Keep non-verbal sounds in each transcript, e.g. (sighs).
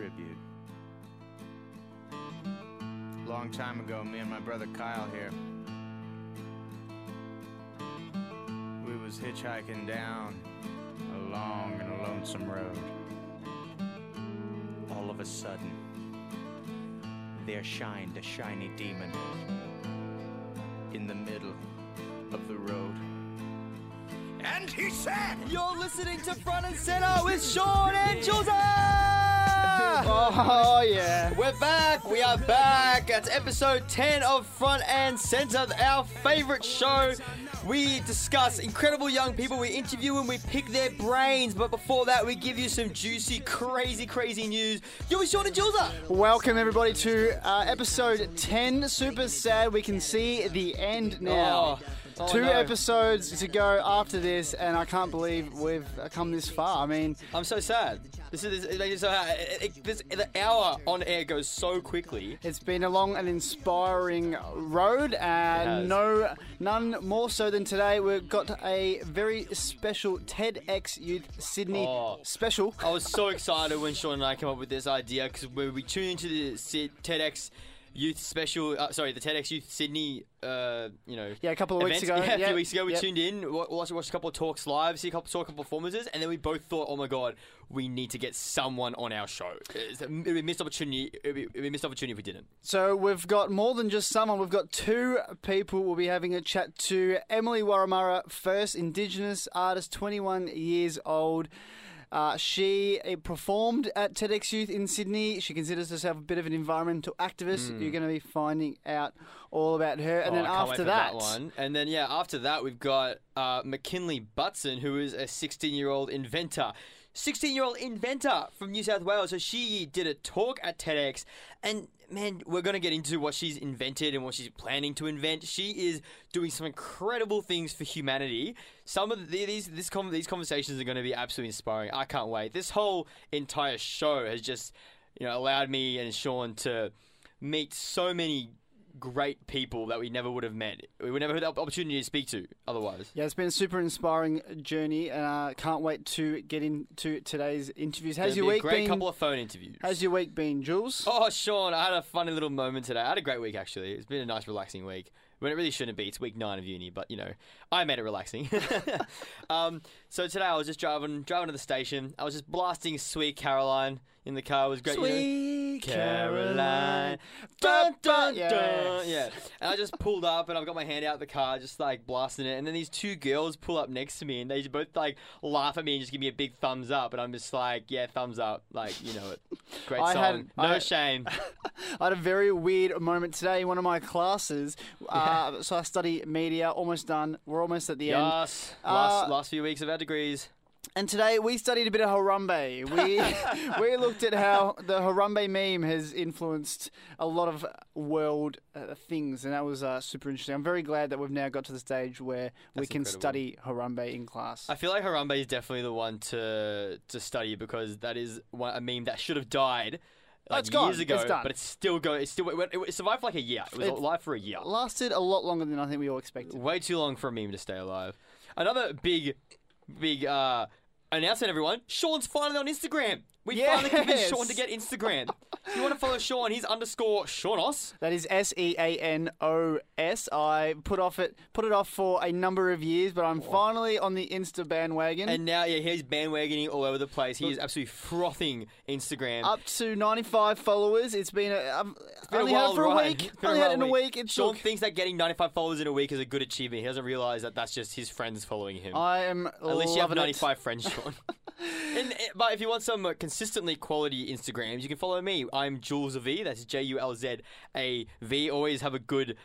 tribute. Long time ago, me and my brother Kyle here. We was hitchhiking down a long and lonesome road. All of a sudden, there shined a shiny demon in the middle of the road. And he said, You're listening to Front and Center with Sean and Joseph. Oh (laughs) yeah. We're back. We are back. It's episode 10 of Front and Center, our favorite show. We discuss incredible young people. We interview them. We pick their brains. But before that, we give you some juicy, crazy, crazy news. Yo, with Sean and Joseph. Welcome everybody to uh, episode 10. Super sad we can see the end now. Oh, oh, Two no. episodes to go after this, and I can't believe we've come this far. I mean, I'm so sad. This is uh, it, this, the hour on air goes so quickly. it's been a long and inspiring road, and no, none more so than today. We've got a very special TEDx Youth Sydney Oh. special. I was so excited when Sean and I came up with this idea because when we tuned into the TEDx Youth Special, uh, sorry, the TEDx Youth Sydney, uh, you know, Yeah, a couple of weeks ago. (laughs) Yeah, a Yep, few weeks ago, we yep. tuned in, wa- watched, watched a couple of talks live, see a couple, saw a couple of performances, and then we both thought, oh my god, we need to get someone on our show. It's a, it'd be a missed opportunity. It'd be, it'd be a missed opportunity if we didn't. So we've got more than just someone. We've got two people we'll be having a chat to. Emily Wurramara, first Indigenous artist, 21 years old. Uh, she uh, performed at TEDx Youth in Sydney. She considers herself a bit of an environmental activist. You're going to be finding out all about her. And. Oh, then I can't wait after for that, one, and then yeah, after that we've got uh, Macinley Butson, who is a 16-year-old inventor. 16-year-old inventor from New South Wales. So she did a talk at TEDx, and man, we're gonna get into what she's invented and what she's planning to invent. She is doing some incredible things for humanity. Some of the, these this con these conversations are going to be absolutely inspiring. I can't wait. This whole entire show has just you know allowed me and Sean to meet so many great people that we never would have met. We would never have had the opportunity to speak to otherwise. yeah, it's been a super inspiring journey, and I can't wait to get into today's interviews. How's your be week a great been? couple of phone interviews. How's your week been, Jules? Oh, Sean, I had a funny little moment today. I had a great week actually. It's been a nice, relaxing week. When it really shouldn't be. It's week nine of uni, but you know, I made it relaxing. (laughs) um, so today I was just driving, driving to the station. I was just blasting "Sweet Caroline" in the car. It was great. you know. Sweet Caroline. Dun, Dun, dun, dun. Yeah. And I just pulled up and I've got my hand out the car, just like blasting it. And then these two girls pull up next to me and they both like laugh at me and just give me a big thumbs up. And I'm just like, yeah, thumbs up. Like, you know it. Great (laughs) I song. had- no I- shame. (laughs) I had a very weird moment today in one of my classes. Uh, so I study media, almost done. We're almost at the end. Yes. Last, Uh, last few weeks of our degrees. And today we studied a bit of Harambe. We (laughs) we looked at how the Harambe meme has influenced a lot of world uh, things, and that was uh, super interesting. I'm very glad that we've now got to the stage where we can incredible. study Harambe in class. I feel like Harambe is definitely the one to to study because that is one, a meme that should have died. Like it's gone. years ago, It's done. but it's still go. It's still it, it survived for like a year. It was It- alive for a year. Lasted a lot longer than I think we all expected. Way too long for a meme to stay alive. Another big, big uh, announcement, everyone. Sean's finally on Instagram. We finally convinced Sean to get Instagram. if you want to follow (laughs) Sean, he's underscore Seanos. That is S E A N O S. I put off it put it off for a number of years, but I'm finally on the Insta bandwagon. And now, yeah, he's bandwagoning all over the place. He is absolutely frothing Instagram. up to 95 followers. It's been a, I've been only a had for a week. Only had it wild in a week. It Sean took. thinks that getting 95 followers in a week is a good achievement. He doesn't realize that that's just his friends following him. I am At least you have loving it. 95 friends, Sean. (laughs) and, eh, but if you want some uh, consistently quality Instagrams, you can follow me. I'm Jules V. That's J U L Z A V. Always have a good,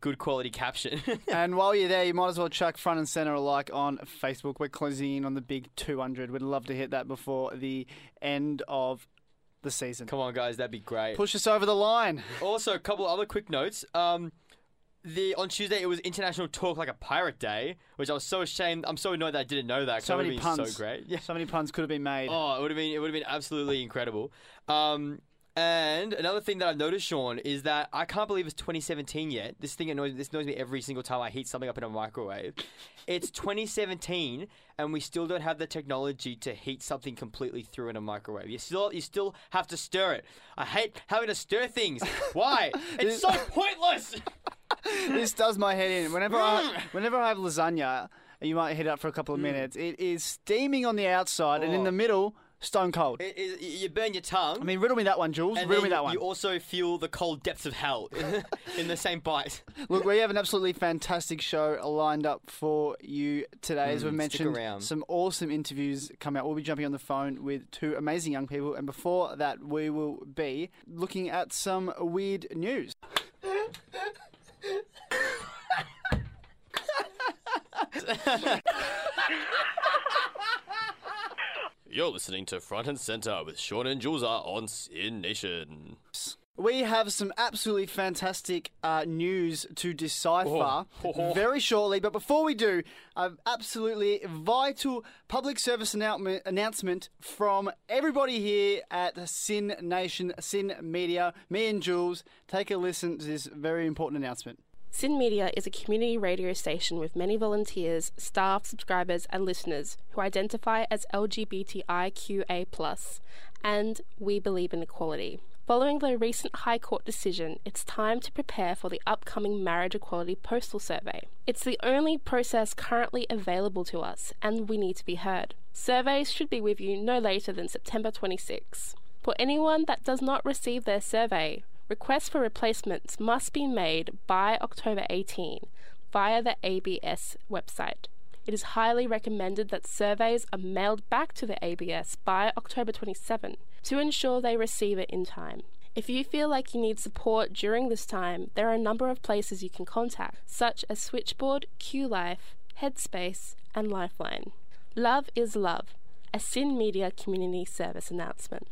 good quality caption. (laughs) And while you're there, you might as well chuck front and center a like on Facebook. We're closing in on the big 200. We'd love to hit that before the end of the season. Come on, guys, that'd be great. Push us over the line. Also, a couple other quick notes. Um, the on Tuesday it was International Talk Like a Pirate Day, which I was so ashamed. I'm so annoyed that I didn't know that. So many puns. So great. Yeah. So many puns could have been made. Oh, it would have been it would have been absolutely incredible. Um, And another thing that I've noticed, Sean, is that I can't believe it's 2017 yet. This thing annoys this annoys me every single time I heat something up in a microwave. it's 2017, and we still don't have the technology to heat something completely through in a microwave. You still you still have to stir it. I hate having to stir things. Why? (laughs) It's so pointless. (laughs) (laughs) this does my head in. Whenever I, (laughs) whenever I have lasagna, you might heat it up for a couple of minutes. It is steaming on the outside, and in Oh. the middle, stone cold. It is, you burn your tongue. I mean, riddle me that one, Jules. and riddle me that one. you also feel the cold depths of hell (laughs) in the same bite. Look, we have an absolutely fantastic show lined up for you today. As Mm, we've stick mentioned, some awesome interviews come out. We'll be jumping on the phone with two amazing young people, and before that, we will be looking at some weird news. You're listening to Front and Center with Sean and Jules are on SYN Nation. We have some absolutely fantastic uh, news to decipher Oh. (laughs) Oh. very shortly. But before we do, an absolutely vital public service announcement, announcement from everybody here at SYN Nation, SYN Media. Me and Jules, take a listen to this very important announcement. SYN Media is a community radio station with many volunteers, staff, subscribers, and listeners who identify as LGBTIQA, and we believe in equality. Following the recent High Court decision, it's time to prepare for the upcoming Marriage Equality Postal Survey. It's the only process currently available to us, and we need to be heard. Surveys should be with you no later than September 26. For anyone that does not receive their survey, requests for replacements must be made by October 18 via the ABS website. It is highly recommended that surveys are mailed back to the ABS by October 27 to ensure they receive it in time. If you feel like you need support during this time, there are a number of places you can contact, such as Switchboard, Q Life, Headspace, and Lifeline. Love is Love, a SYN Media community service announcement.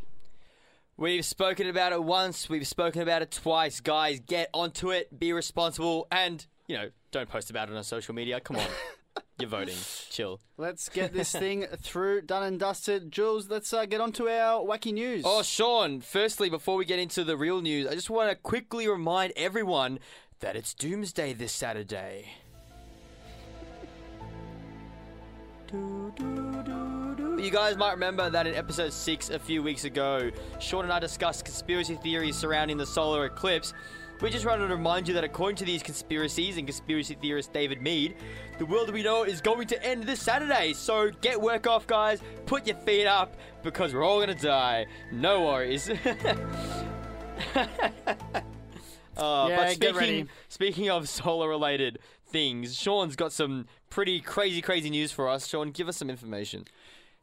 We've spoken about it once, we've spoken about it twice. Guys, get onto it, be responsible, and, you know, don't post about it on social media. Come on. (laughs) You're voting. Chill. Let's get (laughs) this thing through, done and dusted. Jules, let's uh, get on to our wacky news. Oh, Sean, firstly, before we get into the real news, I just want to quickly remind everyone that it's Doomsday this Saturday. (laughs) You guys might remember that in episode 6 a few weeks ago, Sean and I discussed conspiracy theories surrounding the solar eclipse. We just wanted to remind you that according to these conspiracies and conspiracy theorist David Meade, the world we know is going to end this Saturday. So get work off, guys. Put your feet up because we're all gonna die. No worries. (laughs) Uh, Yeah, but get speaking, ready. speaking of solar-related things, Sean's got some pretty crazy, crazy news for us. Sean, give us some information.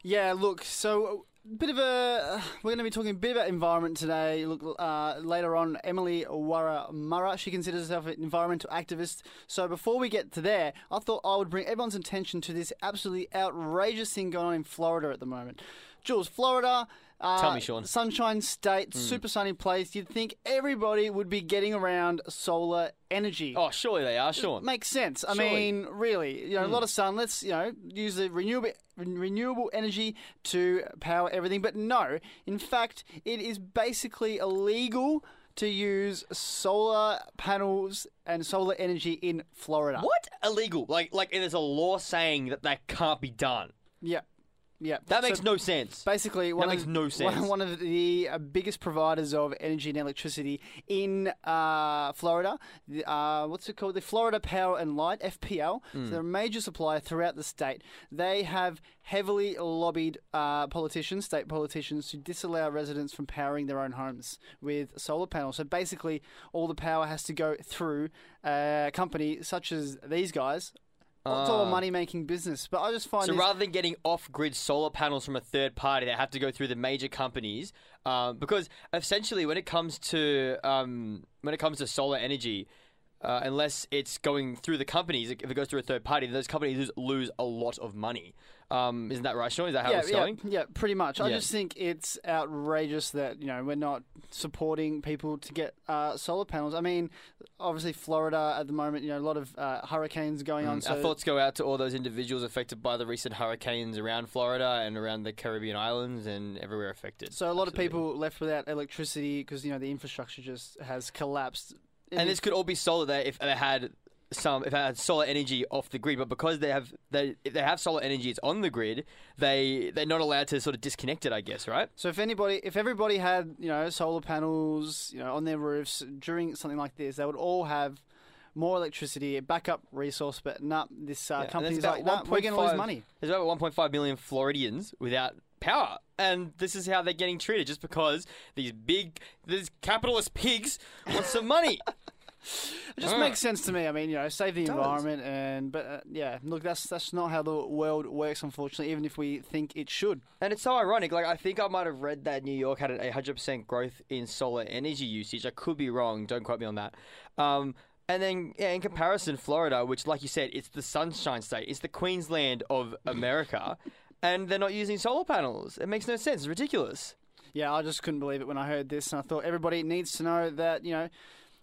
Yeah, look, so bit of a we're going to be talking a bit about environment today. Look, uh, later on, Emily Wurramara, she considers herself an environmental activist. So before we get to there, I thought I would bring everyone's attention to this absolutely outrageous thing going on in Florida at the moment. Jules, Florida. Uh, Tell me, Sean. Sunshine State, super sunny place. You'd think everybody would be getting around solar energy. Oh, surely they are, Sean. Makes sense. I Surely. mean, really, you know, a lot of sun. Let's you know use the renewable renewable energy to power everything. But no, in fact, it is basically illegal to use solar panels and solar energy in Florida. What illegal? Like, like there's a law saying that that can't be done. Yeah, yeah. That So makes no sense. Basically, one makes of, no (laughs) sense. One of the biggest providers of energy and electricity in uh, Florida, the, uh, what's it called? The Florida Power and Light (FPL). Hmm. So they're a major supplier throughout the state. They have heavily lobbied uh, politicians, state politicians, to disallow residents from powering their own homes with solar panels. So basically, all the power has to go through a company such as these guys. It's all a Ah. money-making business, but I just find So this rather than getting off-grid solar panels from a third party, they have to go through the major companies. Um, because essentially, when it comes to um, when it comes to solar energy, uh, unless it's going through the companies. If it goes through a third party, then those companies lose, lose a lot of money. Um, isn't that right, Sean? Is that how yeah, it's yeah, going? yeah, pretty much. I just think it's outrageous that you know we're not supporting people to get uh, solar panels. I mean, obviously Florida at the moment, you know, a lot of uh, hurricanes going on. So Our thoughts go out to all those individuals affected by the recent hurricanes around Florida and around the Caribbean islands and everywhere affected. So a lot Absolutely. of people left without electricity because you know the infrastructure just has collapsed. and this could all be solar there if they had some if they had solar energy off the grid, but because they have they if they have solar energy, it's on the grid. They they're not allowed to sort of disconnect it, I guess, right? So if anybody, if everybody had you know solar panels, you know, on their roofs during something like this, they would all have more electricity, a backup resource. But nah, this uh, and company's like, nah, we're going to lose money. There's about 1.5 million Floridians without power, and this is how they're getting treated, just because these big these capitalist pigs want some money. (laughs) It just Ah. makes sense to me. I mean, you know, save the does. environment, and but uh, yeah, look, that's that's not how the world works, unfortunately. Even if we think it should. And it's so ironic. Like I think I might have read that New York had a hundred percent growth in solar energy usage. I could be wrong. Don't quote me on that. Um, and then, yeah, in comparison, Florida, which, like you said, it's the sunshine state, it's the Queensland of America, and they're not using solar panels. It makes no sense. It's ridiculous. Yeah, I just couldn't believe it when I heard this, and I thought everybody needs to know that you know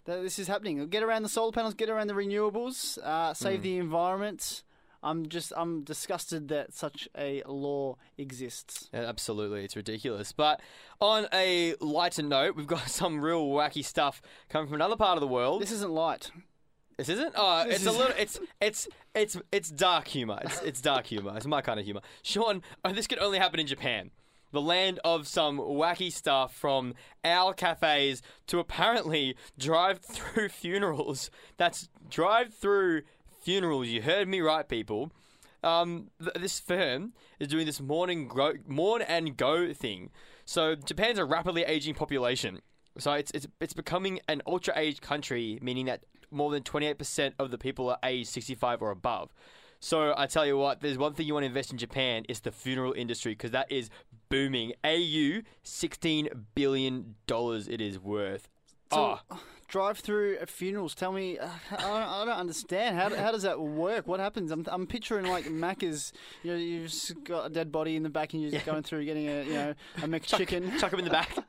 that this is happening. Get around the solar panels, get around the renewables, uh, save the environment. I'm just I'm disgusted that such a law exists. Yeah, absolutely, it's ridiculous. But on a lighter note, we've got (laughs) some real wacky stuff coming from another part of the world. This isn't light. This isn't. Oh, This it's a little. It's it's it's it's dark humor. It's it's dark humor. It's my kind of humor. Sean, oh, this could only happen in Japan, the land of some wacky stuff from owl cafes to apparently drive-through (laughs) funerals. That's drive-through funerals. You heard me right, people. Um, th- this firm is doing this mourn and, grow, mourn and go thing. So Japan's a rapidly aging population. So it's it's it's becoming an ultra aged country, meaning that more than twenty eight percent of the people are aged sixty five or above. So I tell you what, there's one thing you want to invest in Japan is the funeral industry because that is booming. AU sixteen billion dollars it is worth. So, oh, drive through funerals. Tell me, uh, I, don't, I don't understand. How, how does that work? What happens? I'm, I'm picturing like Macca's. You know, you've got a dead body in the back, and you're just going through getting a you know a (laughs) McChicken. chuck them in the back. (laughs)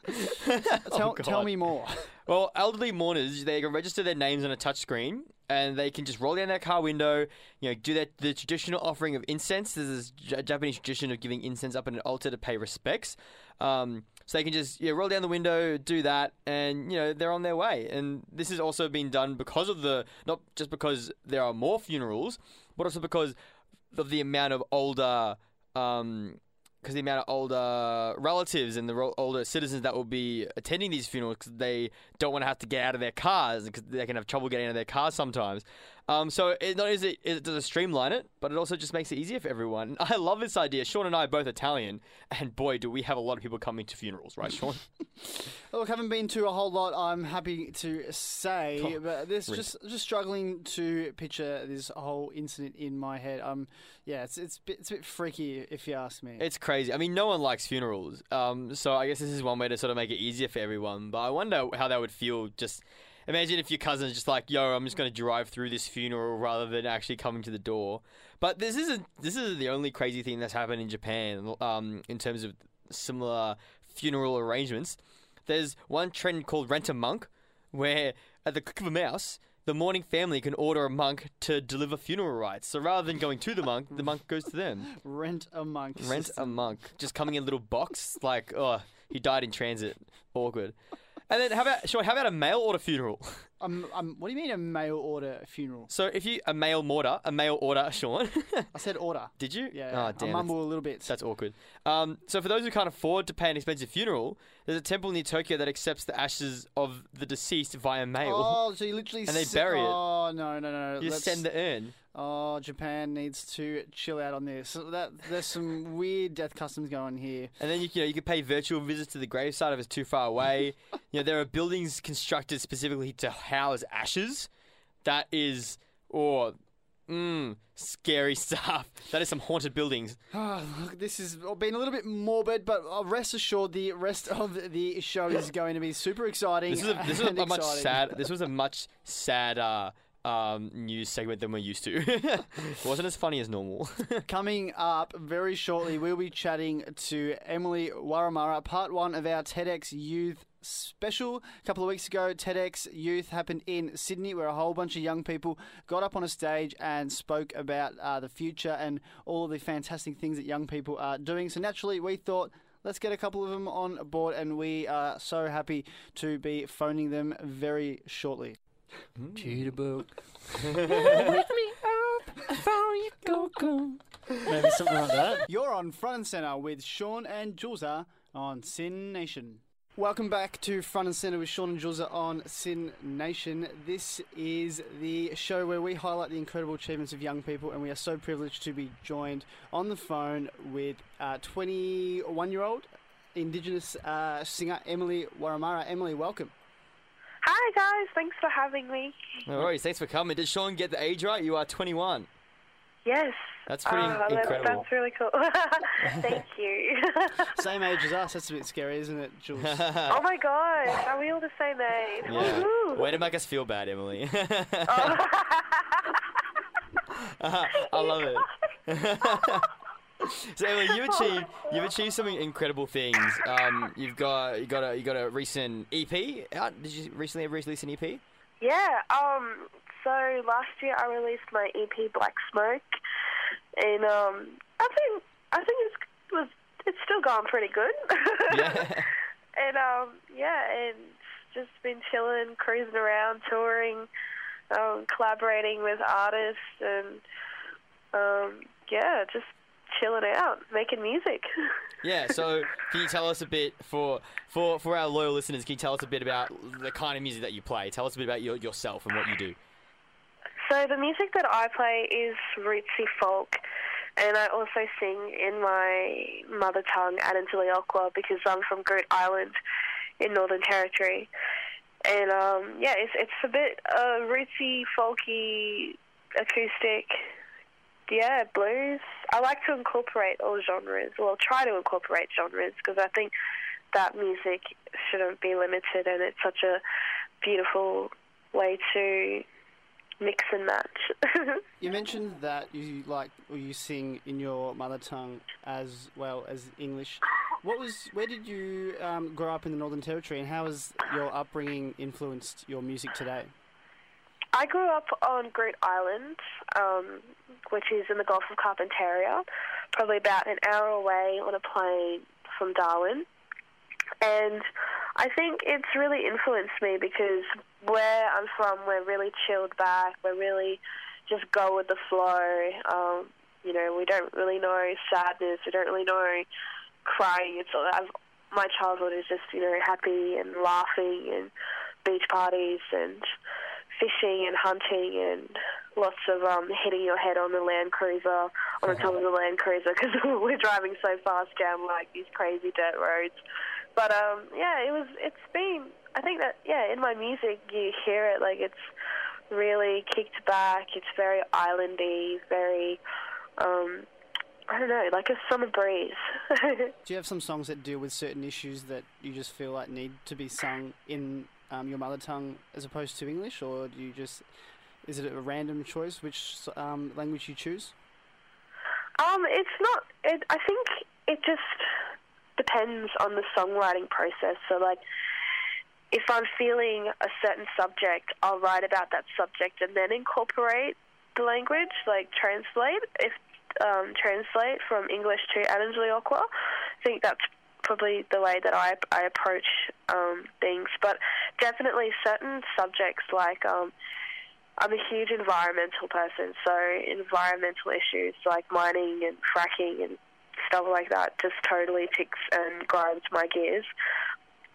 (laughs) tell, Oh, tell me more. Well, elderly mourners, they can register their names on a touchscreen and they can just roll down their car window, you know, do that the traditional offering of incense. There's this J- Japanese tradition of giving incense up at an altar to pay respects. Um, so they can just yeah, roll down the window, do that, and you know they're on their way. And this has also been done because of the not just because there are more funerals, but also because of the amount of older um, because the amount of older relatives and the ro- older citizens that will be attending these funerals because they don't want to have to get out of their cars because they can have trouble getting out of their cars sometimes. Um, so it not is it, it does it streamline it, but it also just makes it easier for everyone. (laughs) I love this idea. Sean and I are both Italian, and boy, do we have a lot of people coming to funerals, right, Sean? (laughs) Look, haven't been to a whole lot. I'm happy to say, Oh, but this rip. just just struggling to picture this whole incident in my head. Um, yeah, it's it's a bit, it's a bit freaky if you ask me. It's crazy. I mean, no one likes funerals. Um, so I guess this is one way to sort of make it easier for everyone. But I wonder how that would feel. Just imagine if your cousin's just like, "Yo, I'm just going to drive through this funeral rather than actually coming to the door." But this isn't. This isn't the only crazy thing that's happened in Japan. Um, in terms of similar funeral arrangements, there's one trend called rent a monk, where at the click of a mouse. The mourning family can order a monk to deliver funeral rites. So rather than going to the monk, the monk goes to them. (laughs) Rent a monk. Rent a monk. Just coming in a little box, like, oh, he died in transit. Awkward. And then how about, sure, how about a mail order funeral? (laughs) Um, um, what do you mean a mail order funeral? So if you, a mail mortar, a mail order, (laughs) Sean. (laughs) I said order. Did you? Yeah, Oh, damn, I mumble a little bit. That's, that's awkward. Um, so for those who can't afford to pay an expensive funeral, there's a temple near Tokyo that accepts the ashes of the deceased via mail. Oh, so you literally And they bury it. Oh no no no! you let's- send the urn. Oh, Japan needs to chill out on this. So that there's some weird death customs going here. And then you, you know you could pay virtual visits to the gravesite if it's too far away. (laughs) you know there are buildings constructed specifically to house ashes. That is, or Mmm, scary (laughs) stuff. That is some haunted buildings. Oh, (sighs) look, this has been a little bit morbid, but uh, rest assured, the rest of the show is (laughs) going to be super exciting. This is a, this is and a much sad. This was a much sadder uh, um, news segment than we're used to. (laughs) it wasn't as funny as normal. (laughs) Coming up very shortly, we'll be chatting to Emily Wurramara, part one of our TEDx Youth special. A couple of weeks ago, TEDx Youth happened in Sydney, where a whole bunch of young people got up on a stage and spoke about uh, the future and all of the fantastic things that young people are doing. So naturally, we thought. Let's get a couple of them on board, and we are so happy to be phoning them very shortly. Jitterbug. Maybe something like that. You're on Front and Centre with Sean and Julza on SYN Nation. Welcome back to Front and Centre with Sean and Julza on SYN Nation. This is the show where we highlight the incredible achievements of young people, and we are so privileged to be joined on the phone with 21 year old Indigenous uh, singer Emily Wurramara. Emily, welcome. Hi guys, thanks for having me. No worries. Thanks for coming. Did Sean get the age right? You are 21. Yes. That's pretty Ah, that- incredible. That's really cool. (laughs) Thank you. (laughs) Same age as us. That's a bit scary, isn't it, Jules? (laughs) oh my gosh, are we all the same age? Yeah. Woohoo. Way to make us feel bad, Emily. Oh. I love it. So Emily, you've (laughs) achieved you've achieved some incredible things. Um, you've got you got a you got a recent EP out. Did you recently release an EP? yeah. Um. So last year I released my EP Black Smoke, and um, I think I think it's was it's still going pretty good. Yeah. (laughs) (laughs) and um, yeah, and just been chilling, cruising around, touring, um, collaborating with artists, and um, yeah, just chilling out, making music. (laughs) Yeah. So can you tell us a bit for for for our loyal listeners? Can you tell us a bit about the kind of music that you play? Tell us a bit about your, yourself and what you do. so the music that I play is rootsy folk, and I also sing in my mother tongue, Anindilyakwa, because I'm from Groote Eylandt in Northern Territory. And um, yeah, it's it's a bit uh, rootsy, folky, acoustic. Yeah, blues. I like to incorporate all genres. Well, try to incorporate genres because I think that music shouldn't be limited, and it's such a beautiful way to mix and match. (laughs) You mentioned that you like or you sing in your mother tongue as well as English. What was where did you um, grow up in the Northern Territory, and how has your upbringing influenced your music today? I grew up on Groote Eylandt, um, which is in the Gulf of Carpentaria, probably about an hour away on a plane from Darwin. And I think it's really influenced me because where I'm from, we're really chilled back. We're really just go with the flow. Um, you know, we don't really know sadness. We don't really know crying. It's all, I've, my childhood is just you know happy and laughing and beach parties and fishing and hunting and lots of um, hitting your head on the Land Cruiser on the top of the Land Cruiser because (laughs) we're driving so fast down like these crazy dirt roads. But um, yeah, it was. It's been. I think that yeah, in my music you hear it like it's really kicked back. It's very islandy, very. Um, I don't know, like a summer breeze. (laughs) Do you have some songs that deal with certain issues that you just feel like need to be sung in um, your mother tongue as opposed to English, or do you just is it a random choice which um, language you choose? Um, it's not. It, I think it just depends on the songwriting process. So, like, if I'm feeling a certain subject, I'll write about that subject and then incorporate the language, like translate. If um, translate from English to Anindilyakwa, I think that's probably the way that I I approach um, things. But definitely certain subjects like um, I'm a huge environmental person, so environmental issues like mining and fracking and stuff like that just totally ticks and grinds my gears.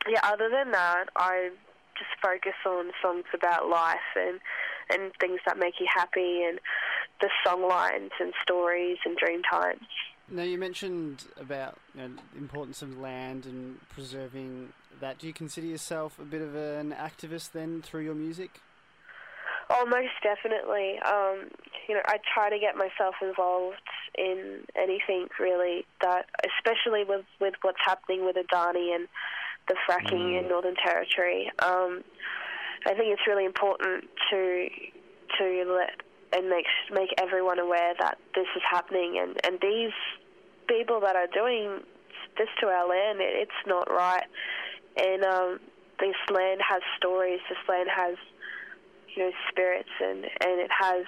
Yeah, other than that, I just focus on songs about life and and things that make you happy and the song lines and stories and dream times. Now you mentioned about you know, the importance of land and preserving that. Do you consider yourself a bit of an activist then through your music? Oh, most definitely. Um, you know, I try to get myself involved in anything really that, especially with with what's happening with Adani and the fracking in Northern Territory. Um, I think it's really important to to let and make make everyone aware that this is happening, and and these people that are doing this to our land, it, it's not right. And um, this land has stories. This land has you know spirits, and and it has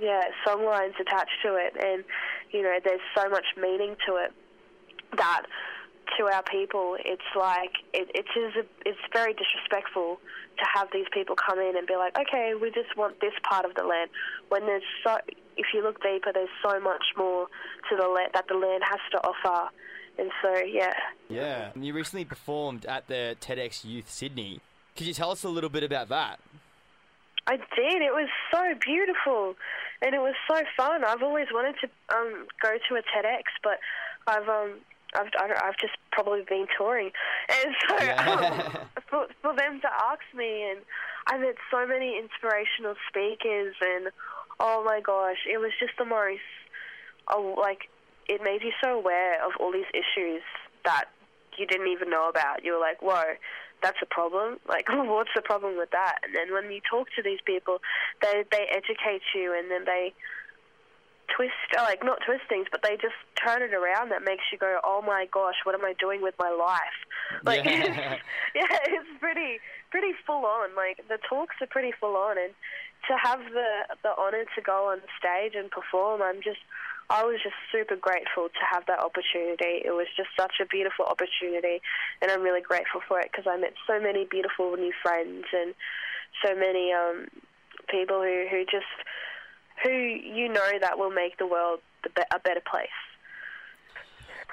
yeah songlines attached to it, and you know there's so much meaning to it that to our people, it's like it, it is a, it's very disrespectful to have these people come in and be like, okay, we just want this part of the land. When there's so, if you look deeper, there's so much more to the land that the land has to offer. And so, yeah, Yeah. You recently performed at the TEDx Youth Sydney. Could you tell us a little bit about that? I did. It was so beautiful, and it was so fun. I've always wanted to um, go to a TEDx, but I've um, I've I I've just probably been touring, and so um, (laughs) (laughs) for for them to ask me, and I met so many inspirational speakers, and oh my gosh, it was just the most, oh, like it made you so aware of all these issues that you didn't even know about. You were like, whoa, that's a problem. Like, (laughs) what's the problem with that? And then when you talk to these people, they they educate you, and then they twist, uh, like not twist things, but they just turn it around. That makes you go, oh my gosh, what am I doing with my life? (laughs) Like, Yeah. (laughs) yeah, it's pretty pretty full on. Like the talks are pretty full on, and to have the the honor to go on stage and perform, I'm just I was just super grateful to have that opportunity. It was just such a beautiful opportunity, and I'm really grateful for it because I met so many beautiful new friends and so many um, people who who just who you know that will make the world the be- a better place.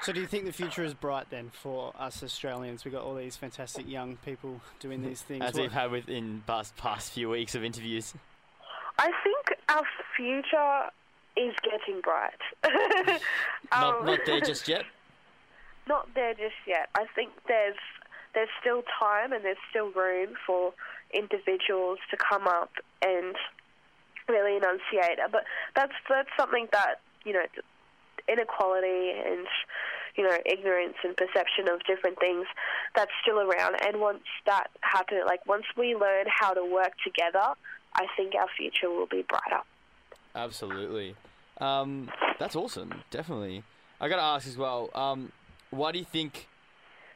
So, do you think the future is bright then for us Australians? We've got all these fantastic young people doing these things. As What- we've had within past past few weeks of interviews. I think our future is getting bright. (laughs) Not, Um, not there (laughs) just yet. not there just yet. I think there's there's still time and there's still room for individuals to come up and really enunciate. But that's that's something that you know inequality and you know ignorance and perception of different things that's still around. And once that happens, like once we learn how to work together, I think our future will be brighter. Absolutely. Um, that's awesome. Definitely. I gotta ask as well. Um, why do you think,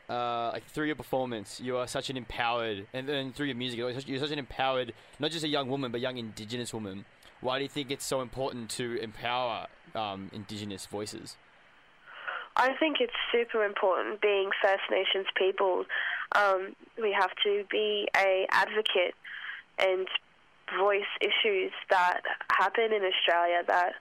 uh, like through your performance, you are such an empowered, and then through your music, you're such, you're such an empowered, not just a young woman, but young Indigenous woman. Why do you think it's so important to empower um, Indigenous voices? I think it's super important being First Nations people. Um, we have to be a advocate and voice issues that happen in Australia that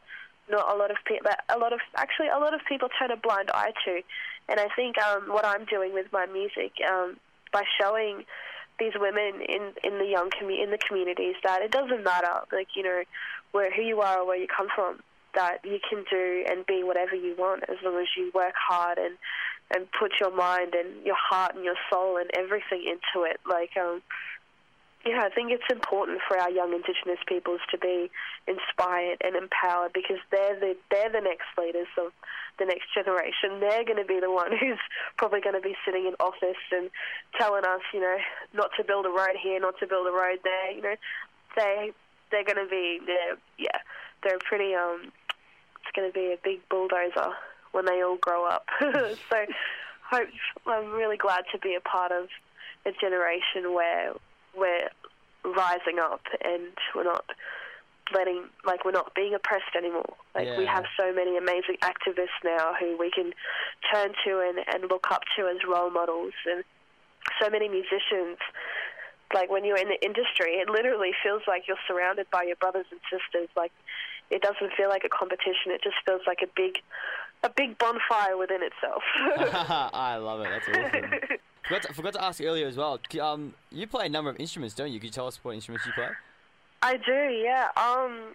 not a lot of people, a lot of actually a lot of people turn a blind eye to. And I think um, what I'm doing with my music um, by showing these women in in the young commu- in the communities that it doesn't matter like you know where who you are or where you come from that you can do and be whatever you want as long as you work hard and and put your mind and your heart and your soul and everything into it like um yeah, I think it's important for our young Indigenous peoples to be inspired and empowered because they're the they're the next leaders of the next generation. They're going to be the one (laughs) who's probably going to be sitting in office and telling us, you know, not to build a road here, not to build a road there. You know, they they're going to be they're yeah they're pretty um it's going to be a big bulldozer when they all grow up. (laughs) so hope I'm really glad to be a part of a generation where we're rising up and we're not letting like we're not being oppressed anymore. Like we have so many amazing activists now who we can turn to and, and look up to as role models and so many musicians like when you're in the industry it literally feels like you're surrounded by your brothers and sisters like it doesn't feel like a competition it just feels like a big a big bonfire within itself (laughs) I love it. That's awesome. (laughs) forgot, to, forgot to ask earlier as well. Um, you play a number of instruments, don't you? Could you tell us what instruments you play? I do, yeah. Um,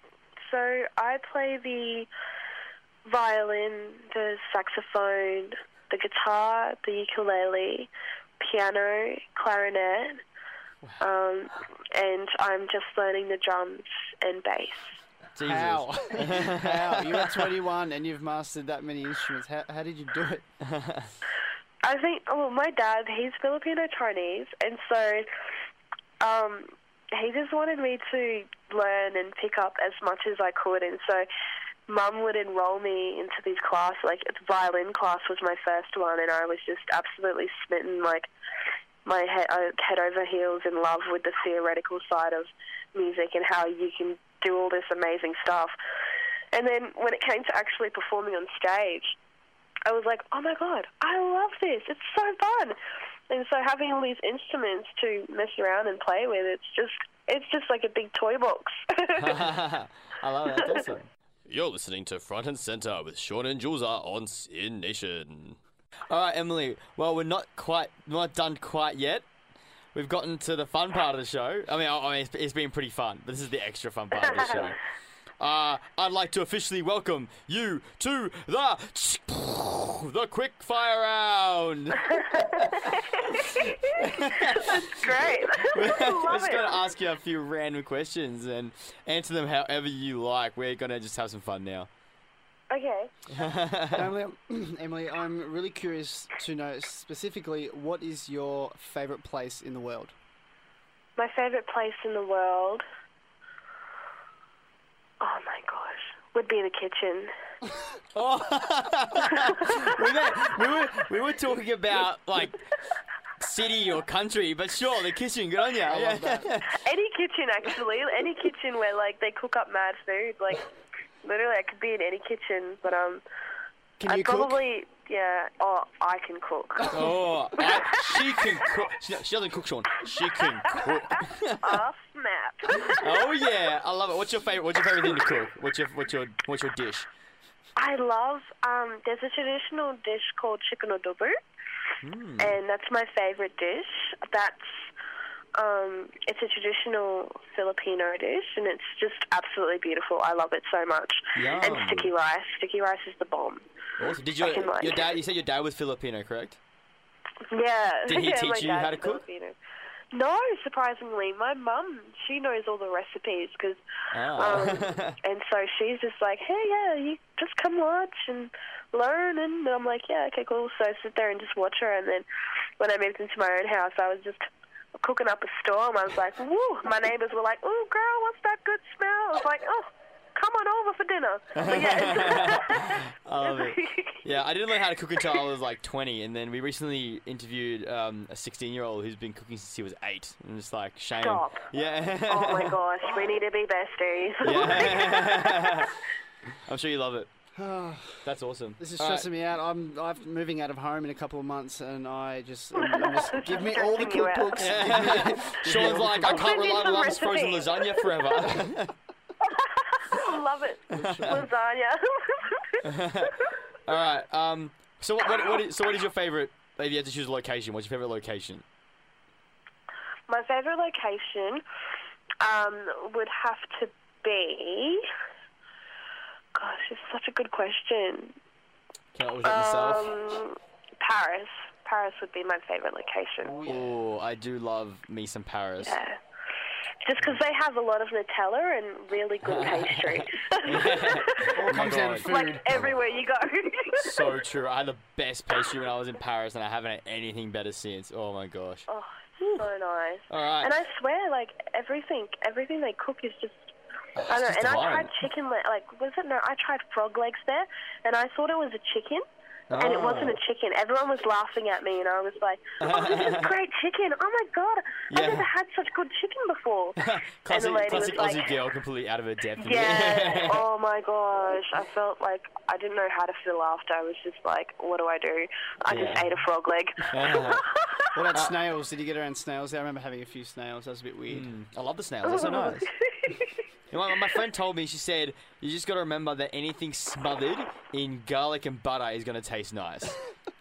so I play the violin, the saxophone, the guitar, the ukulele, piano, clarinet, um, and I'm just learning the drums and bass. Jesus. How? (laughs) How? You're 21 and you've mastered that many instruments. How, how did you do it? (laughs) I think, well, my dad, he's Filipino Chinese, and so um, he just wanted me to learn and pick up as much as I could, and so mum would enroll me into these classes. Like, violin class was my first one, and I was just absolutely smitten, like, my head, uh, head over heels in love with the theoretical side of music and how you can do all this amazing stuff. And then when it came to actually performing on stage, I was like, oh my god, I love this. It's so fun. And so having all these instruments to mess around and play with, it's just it's just like a big toy box. (laughs) (laughs) I love it. That's awesome. You're listening to Front and Center with Sean and Jules are on SYN Nation. All right, Emily. Well, we're not quite not done quite yet. We've gotten to the fun part of the show. I mean, I I mean, it's, it's been pretty fun, but this is the extra fun part of the show. (laughs) Uh, I'd like to officially welcome you to the (tsk) the quick fire round. (laughs) That's Great. We're (laughs) (laughs) just gonna ask you a few random questions and answer them however you like. We're gonna just have some fun now. Okay. Emily, (clears throat) Emily, I'm really curious to know specifically what is your favourite place in the world? My favorite place in the world. Oh my gosh, would be the kitchen. (laughs) we, were, we were we were talking about like city or country, but sure, the kitchen. Good on you. I love that. (laughs) Any kitchen, actually. Any kitchen where like they cook up mad food. Like literally, I could be in any kitchen, but um, Can I'd cook? probably yeah. Oh, I can cook. Oh, (laughs) I, she can cook. She, she doesn't cook, Sean. She can cook. (laughs) oh snap! (laughs) Oh yeah, I love it. What's your favorite? What's your favorite thing to cook? What's your what's your what's your dish? I love. Um, there's a traditional dish called chicken adobo, and that's my favorite dish. That's um, it's a traditional Filipino dish, and it's just absolutely beautiful. I love it so much. And sticky rice. Sticky rice is the bomb. Awesome. Did your like. your dad? You said your dad was Filipino, correct? Yeah. Did he (laughs) yeah, teach you how to cook? Filipino. No, surprisingly, my mum she knows all the recipes because, Ah. um, (laughs) and so she's just like, hey, yeah, you just come watch and learn, and I'm like, yeah, okay, cool. So I sit there and just watch her, and then when I moved into my own house, I was just cooking up a storm. I was like, woo! My neighbors were like, oh, girl, what's that good smell? I was like, oh, come on over for dinner. But yeah, (laughs) I. (laughs) Yeah, I didn't learn how to cook until I was like 20, and then we recently interviewed um, a 16 year old who's been cooking since he was eight. And it's like, shame. Stop. Yeah. oh my (laughs) gosh, we need to be besties. yeah. I'm sure you love it. (sighs) That's awesome. This is All right. stressing me out. I'm I'm moving out of home in a couple of months, and I just, I'm, I'm just give me all the Stressing you out. cookbooks. Yeah. Sean's like, I can't rely on frozen lasagna forever. Love it. (laughs) Lasagna. (laughs) All right. Um. So what? What, what is, so what is your favorite? If you had to choose a location, what's your favorite location? My favorite location um, would have to be. Gosh, it's such a good question. Can I was it yourself? Um, Paris. Paris would be my favorite location. Oh, I do love me some Paris. Yeah. Just because they have a lot of Nutella and really good (laughs) pastry. all Oh comes down to God. food. like everywhere you go. (laughs) So true. I had the best pastry when I was in Paris, and I haven't had anything better since. Oh my gosh. oh, so nice. All right. And I swear, like everything, everything they cook is just. I it's don't know. just And I tried chicken, le- like was it no? I tried frog legs there, and I thought it was a chicken, and it wasn't a Oh. chicken. Everyone was laughing at me, and I was like, (laughs) "Oh, this is great chicken! Oh my god, I've never had such good chicken before." (laughs) classic, lady was classic like- Aussie girl, completely out of her depth. yeah. (laughs) oh my gosh, I felt like I didn't know how to feel after. I was just like, "What do I do?" I just ate a frog leg. Yeah. What about uh, snails? Did you get around snails? I remember having a few snails. That was a bit weird. Mm, I love the snails. They're so nice. You know, my, my friend told me, she said, you just got to remember that anything smothered in garlic and butter is going to taste nice.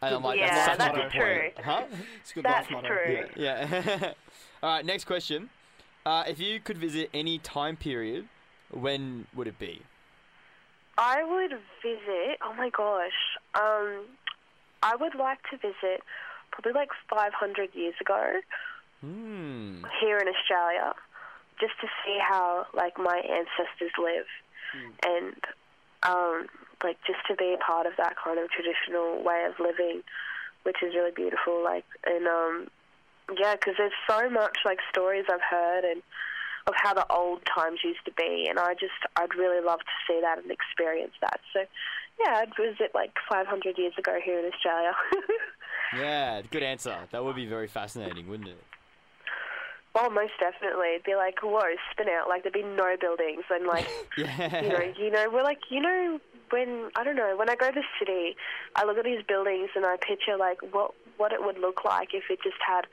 And I'm like, Yeah, that's such a that's good point. true. Huh? It's a good That's life motto. true. Yeah. (laughs) All right, next question. Uh, if you could visit any time period, when would it be? I would visit. Oh my gosh. Um, I would like to visit probably like 500 years ago Hmm. here in Australia. Just to see how like my ancestors live, and um, like just to be a part of that kind of traditional way of living, which is really beautiful. Like and um, yeah, because there's so much like stories I've heard and of how the old times used to be, and I just I'd really love to see that and experience that. So yeah, I'd visit like 500 years ago here in Australia. (laughs) Yeah, good answer. That would be very fascinating, wouldn't it? Oh, most definitely. It'd be like, whoa, spin out. Like there'd be no buildings and like, (laughs) Yeah. you know, you know, we're like, you know, when I don't know, when I go to the city, I look at these buildings and I picture like what what it would look like if it just had,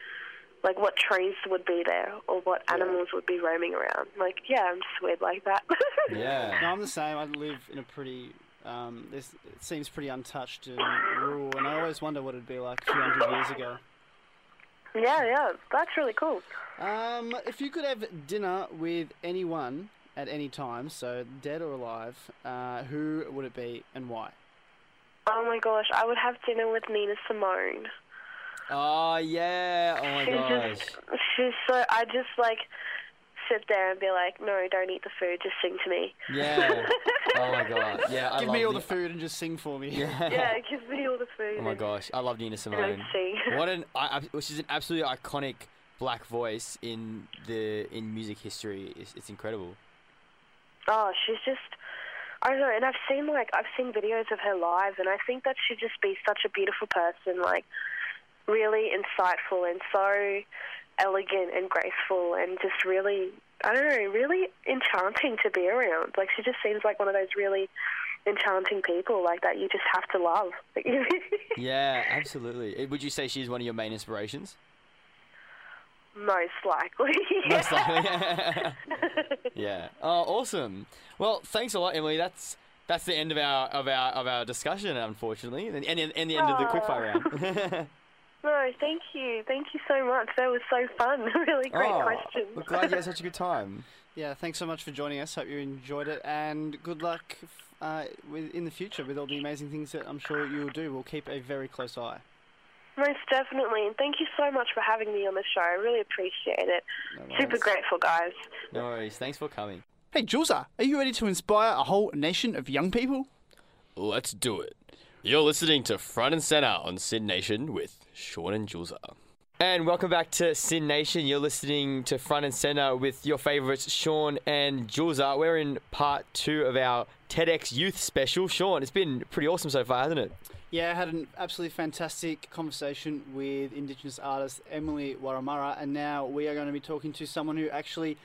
like, what trees would be there or what animals would be roaming around. Like, yeah, I'm just weird like that. (laughs) yeah. No, I'm the same. I live in a pretty. Um, this it seems pretty untouched and rural, and I always wonder what it'd be like a few hundred years ago. Yeah, yeah, that's really cool. Um, if you could have dinner with anyone at any time, so dead or alive, uh, who would it be and why? Oh my gosh, I would have dinner with Nina Simone. Oh yeah. Oh my She's gosh. just, she's so. I just like sit there and be like, no, don't eat the food, just sing to me. Yeah. (laughs) Oh my god. Yeah. I Give love me all Ni- the food and just sing for me. Yeah. (laughs) Yeah, give me all the food. Oh my gosh, I love Nina Simone. I'd sing. (laughs) What an I, I, she's an absolutely iconic black voice in the in music history. It's, it's incredible. Oh, she's just. I don't know, and I've seen like I've seen videos of her live, and I think that she'd just be such a beautiful person, like really insightful and so elegant and graceful, and just really, I don't know, really enchanting to be around. Like she just seems like one of those really enchanting people, like that you just have to love. (laughs) Yeah, absolutely. Uh, Would you say she's one of your main inspirations? Most likely. (laughs) Most likely. (laughs) yeah. Oh, awesome. Well, thanks a lot, Emily. That's that's the end of our of our of our discussion, unfortunately, and and, and the end of the quickfire round. No, thank you. Thank you so much. That was so fun. (laughs) really great oh, questions. We're glad you had (laughs) such a good time. Yeah, thanks so much for joining us. Hope you enjoyed it, and good luck uh, with, in the future with all the amazing things that I'm sure you'll do. We'll keep a very close eye. Most definitely. And thank you so much for having me on the show. I really appreciate it. No Super grateful, guys. No worries. Thanks for coming. Hey, Julesa, are you ready to inspire a whole nation of young people? Let's do it. You're listening to Front and Center on SYN Nation with Sean and Jules. And welcome back to SYN Nation. You're listening to Front and Center with your favorites, Sean and Jules. We're in part two of our TEDx Youth Special. Sean, it's been pretty awesome so far, hasn't it? Yeah, I had an absolutely fantastic conversation with Indigenous artist Emily Wurramara, and now we are going to be talking to someone who actually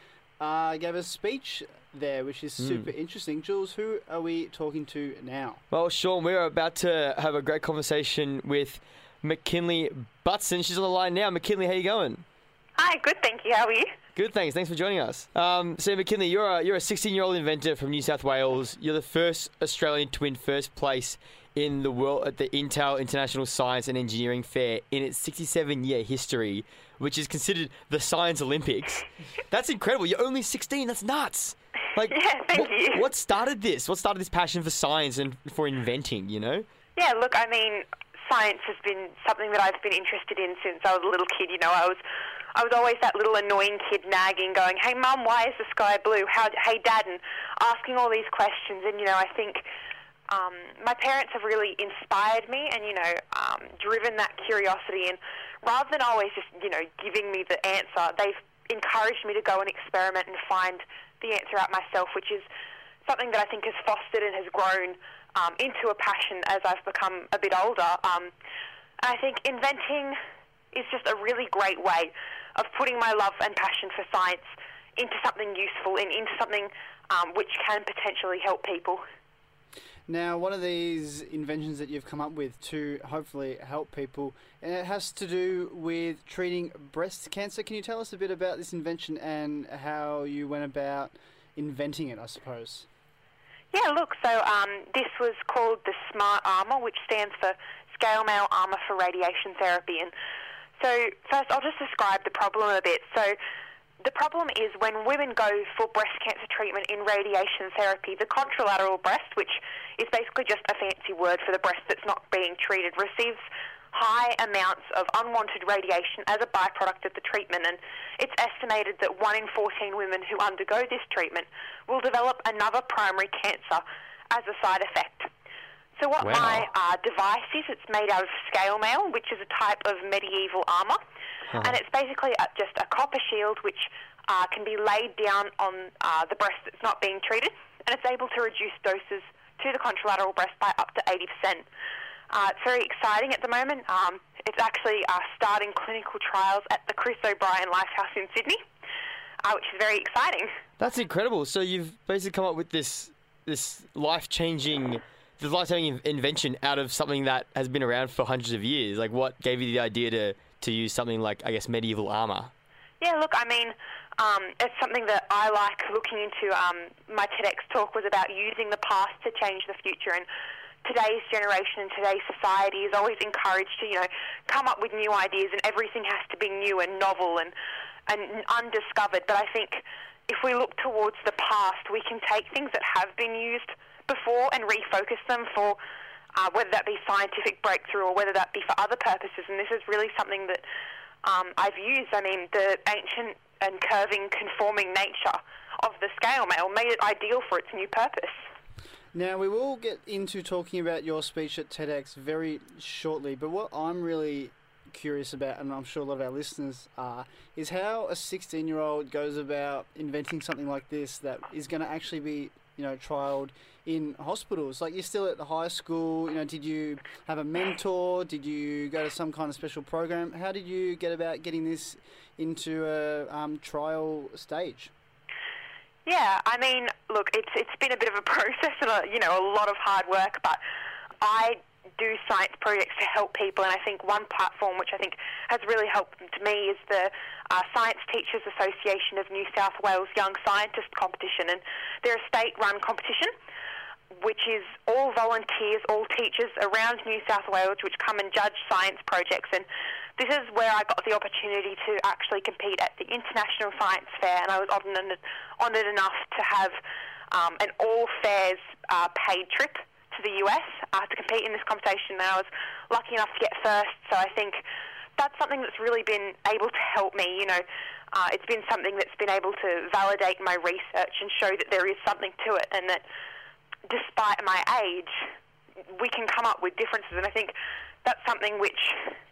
uh, gave a speech there, which is super interesting. Jules, who are we talking to now? Well, Sean, we're about to have a great conversation with Macinley Butson. She's on the line now. Macinley, how you going? Hi, good, thank you. How are you? Good, thanks. Thanks for joining us. Um, so, Macinley, you're a you're a 16 year old inventor from New South Wales. You're the first Australian to win first place in the world at the Intel International Science and Engineering Fair in its 67 year history, which is considered the Science Olympics. That's incredible. You're only 16. That's nuts. Like, (laughs) Yeah, thank what, you. what started this? What started this passion for science and for inventing? You know? Yeah, look, I mean, science has been something that I've been interested in since I was a little kid. You know, I was, I was always that little annoying kid nagging, going, "Hey, mum, why is the sky blue? How, hey, dad," and asking all these questions. And you know, I think um, my parents have really inspired me, and you know, um, driven that curiosity. And rather than always just, you know, giving me the answer, they've encouraged me to go and experiment and find the answer out myself, which is something that I think has fostered and has grown um, into a passion as I've become a bit older. Um, I think inventing is just a really great way of putting my love and passion for science into something useful and into something um, which can potentially help people. Now, one of these inventions that you've come up with to hopefully help people, and it has to do with treating breast cancer. Can you tell us a bit about this invention and how you went about inventing it, I suppose? Yeah, look, so um, this was called the Smart Armour, which stands for Scale Mail Armour for Radiation Therapy. And so, first, I'll just describe the problem a bit. So, the problem is when women go for breast cancer treatment in radiation therapy, the contralateral breast, which is basically just a fancy word for the breast that's not being treated, receives high amounts of unwanted radiation as a byproduct of the treatment. And it's estimated that 1 in 14 women who undergo this treatment will develop another primary cancer as a side effect. So what Wow. my uh, device is, it's made out of scale mail, which is a type of medieval armour. And it's basically a, just a copper shield which uh, can be laid down on uh, the breast that's not being treated, and it's able to reduce doses to the contralateral breast by up to 80%. Uh, it's very exciting at the moment. Um, it's actually uh, starting clinical trials at the Chris O'Brien Lifehouse in Sydney, uh, which is very exciting. That's incredible. So you've basically come up with this this life changing, the life changing invention out of something that has been around for hundreds of years. Like, what gave you the idea to to use something like I guess medieval armor? Yeah, look, I mean, um, it's something that I like looking into. Um, my TEDx talk was about using the past to change the future, and today's generation and today's society is always encouraged to, you know, come up with new ideas, and everything has to be new and novel and and undiscovered. But I think if we look towards the past, we can take things that have been used before and refocus them for. Uh, whether that be scientific breakthrough or whether that be for other purposes, and this is really something that um, I've used. I mean, the ancient and curving, conforming nature of the scale mail made it ideal for its new purpose. Now, we will get into talking about your speech at TEDx very shortly, but what I'm really curious about, and I'm sure a lot of our listeners are, is how a 16 year old goes about inventing something like this that is going to actually be, you know, trialed in hospitals. Like, you're still at the high school, you know, did you have a mentor? Did you go to some kind of special program? How did you get about getting this into a um, trial stage? Yeah, I mean, look, it's it's been a bit of a (laughs) process and a, you know a lot of hard work, but I do science projects to help people, and I think one platform which I think has really helped to me is the uh, Science Teachers Association of New South Wales Young Scientist Competition, and they're a state-run competition which is all volunteers, all teachers around New South Wales, which come and judge science projects. And this is where I got the opportunity to actually compete at the International Science Fair, and I was honoured, enough to have um, an all fairs uh, paid trip to the US uh, to compete in this competition. And I was lucky enough to get first, so I think that's something that's really been able to help me. You know, uh, it's been something that's been able to validate my research and show that there is something to it, and that despite my age, we can come up with differences. And I think that's something which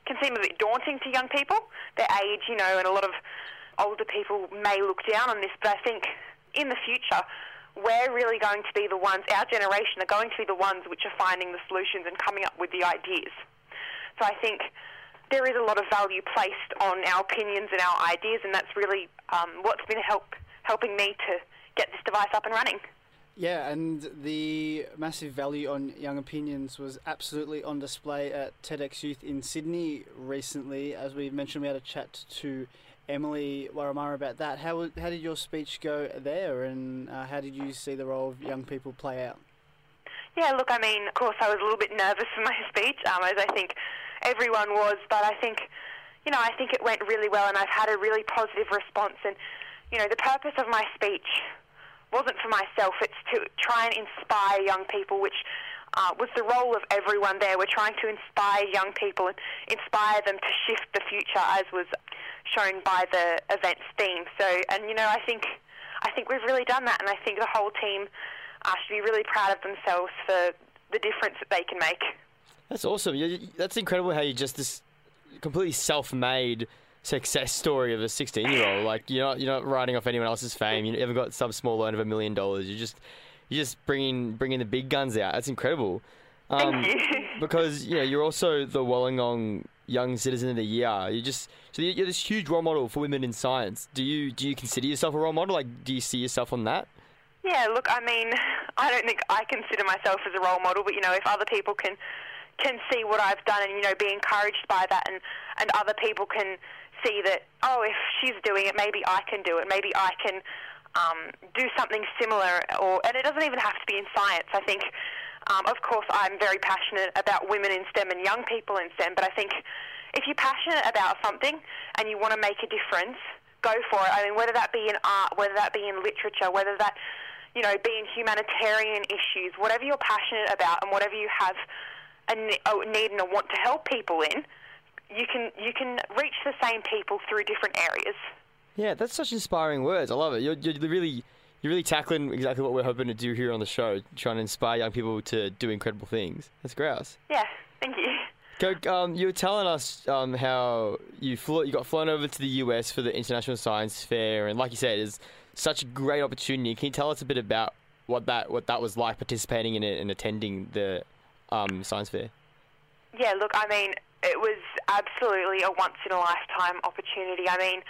can seem a bit daunting to young people. Their age, you know, and a lot of older people may look down on this, but I think in the future, we're really going to be the ones, our generation are going to be the ones which are finding the solutions and coming up with the ideas. So I think there is a lot of value placed on our opinions and our ideas, and that's really um, what's been help, helping me to get this device up and running. Yeah, and the massive value on young opinions was absolutely on display at TEDx Youth in Sydney recently. As we mentioned, we had a chat to Emily Wurramara about that. How, how did your speech go there, and uh, how did you see the role of young people play out? Yeah, look, I mean, of course, I was a little bit nervous for my (laughs) speech, um, as I think everyone was, but I think, you know, I think it went really well, and I've had a really positive response. And, you know, the purpose of my speech wasn't for myself, it's to try and inspire young people, which uh, was the role of everyone there. We're trying to inspire young people and inspire them to shift the future, as was shown by the event's theme. So, and, you know, I think, I think we've really done that, and I think the whole team uh, should be really proud of themselves for the difference that they can make. That's awesome. That's incredible how you just this completely self-made success story of a 16-year-old. Like you're not you're not riding off anyone else's fame. You haven't got some small loan of a million dollars. You just you're just bringing bringing the big guns out. That's incredible. Um, Thank you. (laughs) because you know you're also the Wollongong Young Citizen of the Year. You just so you're this huge role model for women in science. Do you do you consider yourself a role model? Like, do you see yourself on that? Yeah, look, I mean, I don't think I consider myself as a role model, but you know, if other people can can see what I've done and you know be encouraged by that, and and other people can see that, oh, if she's doing it, maybe I can do it. Maybe I can um, do something similar, or and it doesn't even have to be in science. I think. Um, of course, I'm very passionate about women in STEM and young people in STEM, but I think if you're passionate about something and you want to make a difference, go for it. I mean, whether that be in art, whether that be in literature, whether that, you know, be in humanitarian issues, whatever you're passionate about and whatever you have a, need and a want to help people in, you can you can reach the same people through different areas. Yeah, that's such inspiring words. I love it. You're, you're really you're really tackling exactly what we're hoping to do here on the show, trying to inspire young people to do incredible things. That's grouse. Yeah, thank you. Go, um, you were telling us um, how you flew, you got flown over to the US for the International Science Fair, and like you said, it's such a great opportunity. Can you tell us a bit about what that what that was like participating in it and attending the um, science fair? Yeah, look, I mean, it was absolutely a once in a lifetime opportunity. I mean,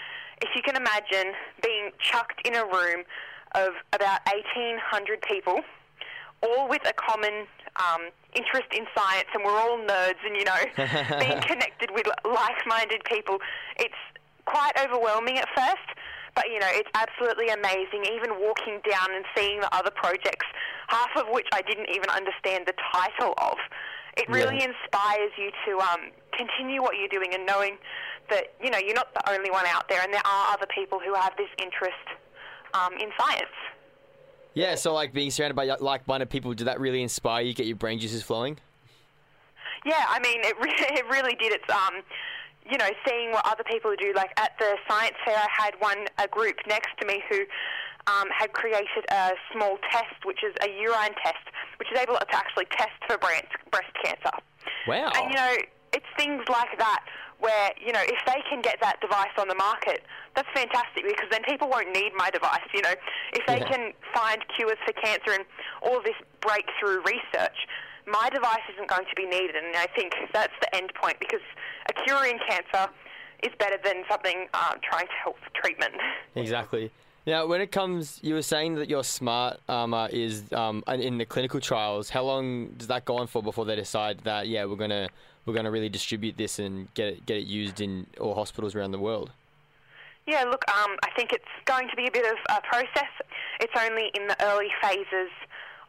if you can imagine being chucked in a room of about 1,800 people, all with a common um, interest in science, and we're all nerds, and you know, (laughs) being connected with like minded people, it's quite overwhelming at first. But you know, it's absolutely amazing. Even walking down and seeing the other projects, half of which I didn't even understand the title of, it really Yeah. inspires you to um, continue what you're doing and knowing that you know you're not the only one out there, and there are other people who have this interest um, in science. Yeah, so like being surrounded by like-minded people, did that really inspire you? Get your brain juices flowing? Yeah, I mean, it, re- (laughs) it really did. It's um, you know, seeing what other people do. Like at the science fair, I had one a group next to me who um, had created a small test, which is a urine test, which is able to actually test for breast breast cancer. Wow. And you know, it's things like that where you know if they can get that device on the market, that's fantastic because then people won't need my device. You know, if they Yeah. can find cures for cancer and all this breakthrough research, my device isn't going to be needed. And I think that's the end point because a cure in cancer is better than something um, trying to help treatment. (laughs) Exactly. Now, when it comes, you were saying that your smart armor is um, in- the clinical trials. How long does that go on for before they decide that yeah, we're gonna we're gonna really distribute this and get it get it used in all hospitals around the world? Yeah, look, um, I think it's going to be a bit of a process. It's only in the early phases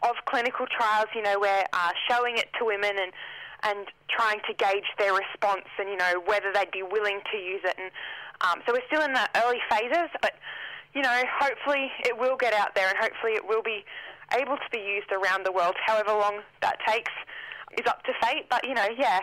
of clinical trials, you know, where uh, showing it to women and and trying to gauge their response and you know whether they'd be willing to use it. And um, so we're still in the early phases, but you know, hopefully it will get out there and hopefully it will be able to be used around the world. However long that takes is up to fate. But you know, yeah,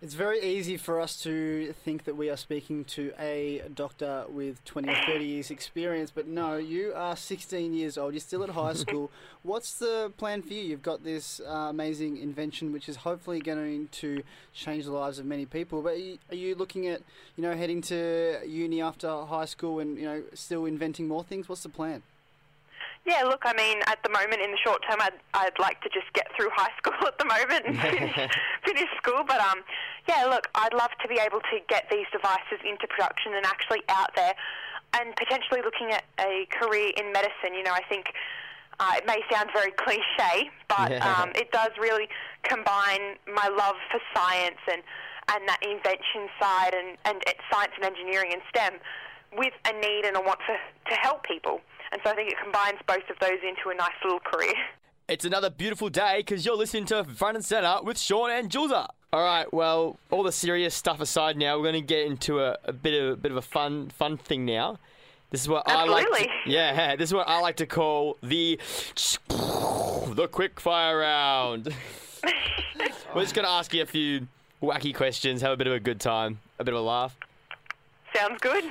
It's very easy for us to think that we are speaking to a doctor with 20 or 30 years experience, but no, you are 16 years old. You're still at high (laughs) school. What's the plan for you? You've got this uh, amazing invention, which is hopefully going to change the lives of many people. But are you, are you looking at, you know, heading to uni after high school and you know still inventing more things? What's the plan? Yeah, look, I mean, at the moment, in the short term, I'd, I'd like to just get through (laughs) high school at the moment and finish, (laughs) finish school. But um, yeah, look, I'd love to be able to get these devices into production and actually out there, and potentially looking at a career in medicine. You know, I think uh, it may sound very cliche, but Yeah. um, it does really combine my love for science and and that invention side and, and science and engineering and STEM with a need and a want for, to help people. And so I think it combines both of those into a nice little career. (laughs) It's another beautiful day because you're listening to Front and Center with Sean and Julza. All right, well, all the serious stuff aside now, we're going to get into a, a bit of a bit of a fun fun thing now. This is what I like. To, (laughs) yeah, (laughs) this is what I like to call the (sniffs) the quick fire round. we're just going to ask you a few wacky questions, have a bit of a good time, a bit of a laugh. Sounds good.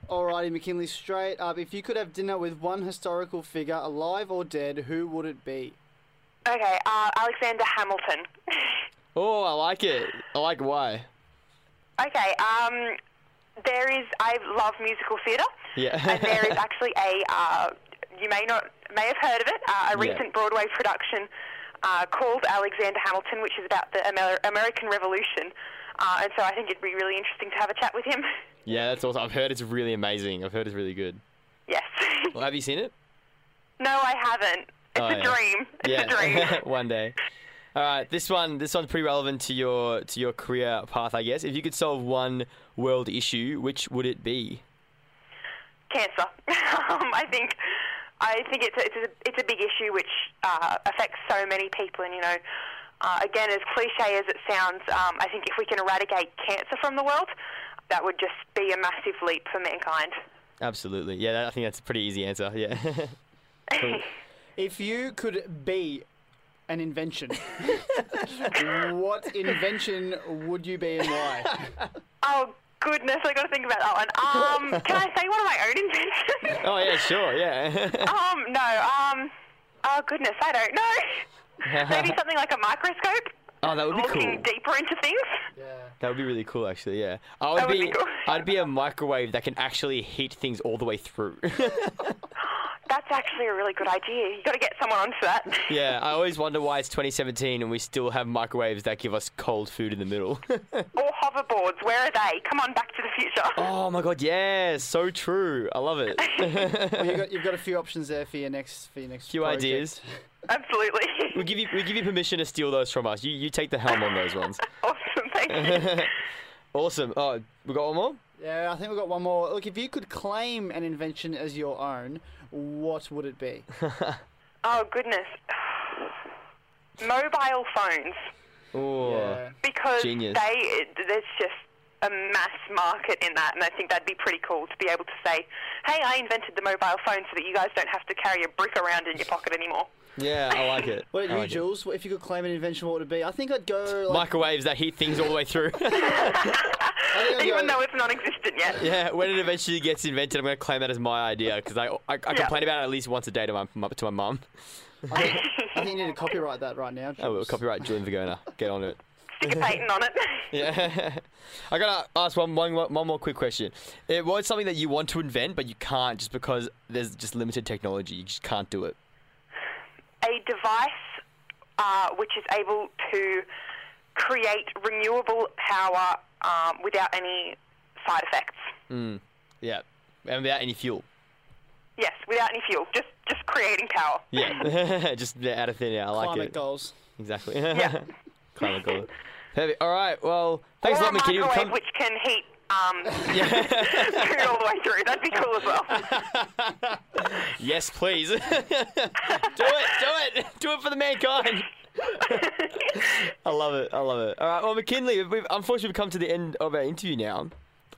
(laughs) All righty, Macinley, straight up. If you could have dinner with one historical figure, alive or dead, who would it be? Okay, uh, Alexander Hamilton. (laughs) Oh, I like it. I like why. okay, um, there is, I love musical theatre. Yeah. and there is actually a, uh, you may not, may have heard of it, uh, a Yeah. recent Broadway production uh, called Alexander Hamilton, which is about the Amer- American Revolution. Uh, and so I think it'd be really interesting to have a chat with him. (laughs) Yeah, that's awesome. I've heard it's really amazing. I've heard it's really good. yes. (laughs) Well, have you seen it? no, I haven't. It's Oh, a yeah. dream. It's yeah, a dream. (laughs) one day. All right, this one this one's pretty relevant to your to your career path, I guess. If you could solve one world issue, which would it be? cancer. um, I think I think it's a, it's a, it's a big issue which uh, affects so many people, and you know, uh, again, as cliche as it sounds, um, I think if we can eradicate cancer from the world, that would just be a massive leap for mankind. Absolutely. Yeah, that, I think that's a pretty easy answer. Yeah. (laughs) Cool. (laughs) If you could be an invention, (laughs) what invention would you be and why? Oh goodness, I got to think about that one. Um, can I say one of my own inventions? Oh yeah, sure, yeah. um, no. Um, oh goodness, I don't know. (laughs) Maybe something like a microscope, oh, that would be looking cool. deeper into things. Yeah. That would be really cool, actually. Yeah, I would That would be. be cool. I'd be a microwave that can actually heat things all the way through. (gasps) (laughs) That's actually a really good idea. You got to get someone onto that. (laughs) yeah, I always wonder why it's 2017 and we still have microwaves that give us cold food in the middle. Or hoverboards. Where are they? Come on, Back to the Future. oh my god, yeah, so true. I love it. Well, you got, you've got a few options there for your next for your next few project. ideas. Absolutely. We give you we give you permission to steal those from us. You you take the helm on those ones. (laughs) awesome. Thank you. (laughs) awesome. Oh, we got one more. Yeah, I think we've got one more. Look, if you could claim an invention as your own, what would it be? (laughs) oh goodness. Mobile phones. Oh, Yeah. because Genius. they there's just a mass market in that, and I think that'd be pretty cool to be able to say, "Hey, I invented the mobile phone so that you guys don't have to carry a brick around in your pocket anymore." yeah, I like it. (laughs) What I about you, like. Jules? What- If you could claim an invention, what would it be? I think I'd go. Like, Microwaves that heat things all the way through. I think I'd Even go- though it's non-existent yet. yeah, when it eventually gets invented, I'm going to claim that as my idea because I, I, I complain about it at least once a day to my to my mum. I think, I think you need to (laughs) copyright that right now. Oh, well, Jules. copyright Julian Vergona. Get on it. Stick a (laughs) patent on it. Yeah. (laughs) I gotta ask one, one, one more quick question. It was something that you want to invent, but you can't just because there's just limited technology. You just can't do it. a device uh, which is able to create renewable power um, without any side effects. Yeah. And without any fuel. Yes, without any fuel, just just creating power. Yeah. (laughs) just yeah, out of thin air. I like Climate it. goals. Exactly. Yeah. Climate goal. Perfect. All right. Well, thanks a or lot, a Macinley. We've microwave come- which can heat um, food (laughs) (laughs) all the way through. That'd be cool as well. (laughs) Yes, please. do it. Do it. Do it for the mankind. I love it. I love it. All right. Well, Macinley, we've unfortunately we've come to the end of our interview now.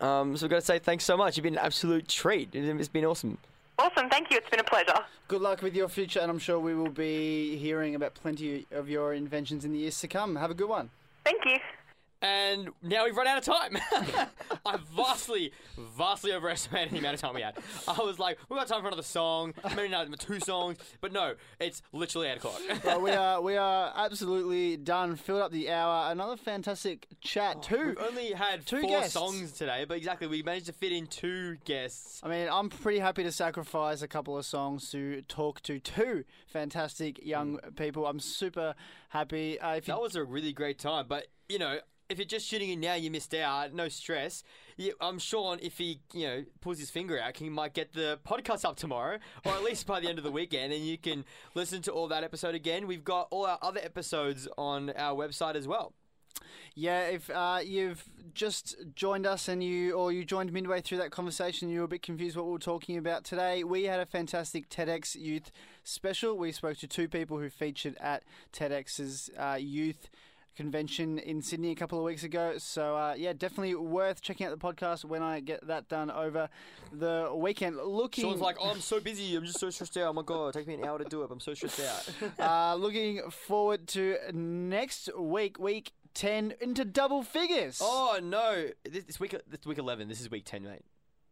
Um, so we've got to say thanks so much. You've been an absolute treat. It's been awesome. Awesome, thank you. It's been a pleasure. Good luck with your future, and I'm sure we will be hearing about plenty of your inventions in the years to come. Have a good one. Thank you. And now we've run out of time. (laughs) I vastly, vastly overestimated the amount of time we had. I was like, we've got time for another song, maybe not two songs, but no, it's literally 8 o'clock. (laughs) Well, we are we are absolutely done. Filled up the hour. Another fantastic chat. Two. Oh, We've only had Two four guests. songs today, but exactly, we managed to fit in two guests. I mean, I'm pretty happy to sacrifice a couple of songs to talk to two fantastic young people. I'm super happy. Uh, if you, That was a really great time, but you know, if you're just tuning in now, you missed out. No stress. I'm sure If he, you know, pulls his finger out, he might get the podcast up tomorrow, or at least by the end of the weekend, and you can listen to all that episode again. We've got all our other episodes on our website as well. Yeah, if uh, you've just joined us and you or you joined midway through that conversation, you were a bit confused what we were talking about today. We had a fantastic TEDx Youth special. We spoke to two people who featured at TEDx's uh, youth convention in Sydney a couple of weeks ago. So uh, yeah, definitely worth checking out the podcast when I get that done over the weekend. Looking Sean's like, oh, I'm so busy. I'm just so stressed out. Oh my god, take me an hour to do it. I'm so stressed out. (laughs) uh, looking forward to next week, week ten into double figures. oh no, this, this week, this week 11. This is week 10, mate.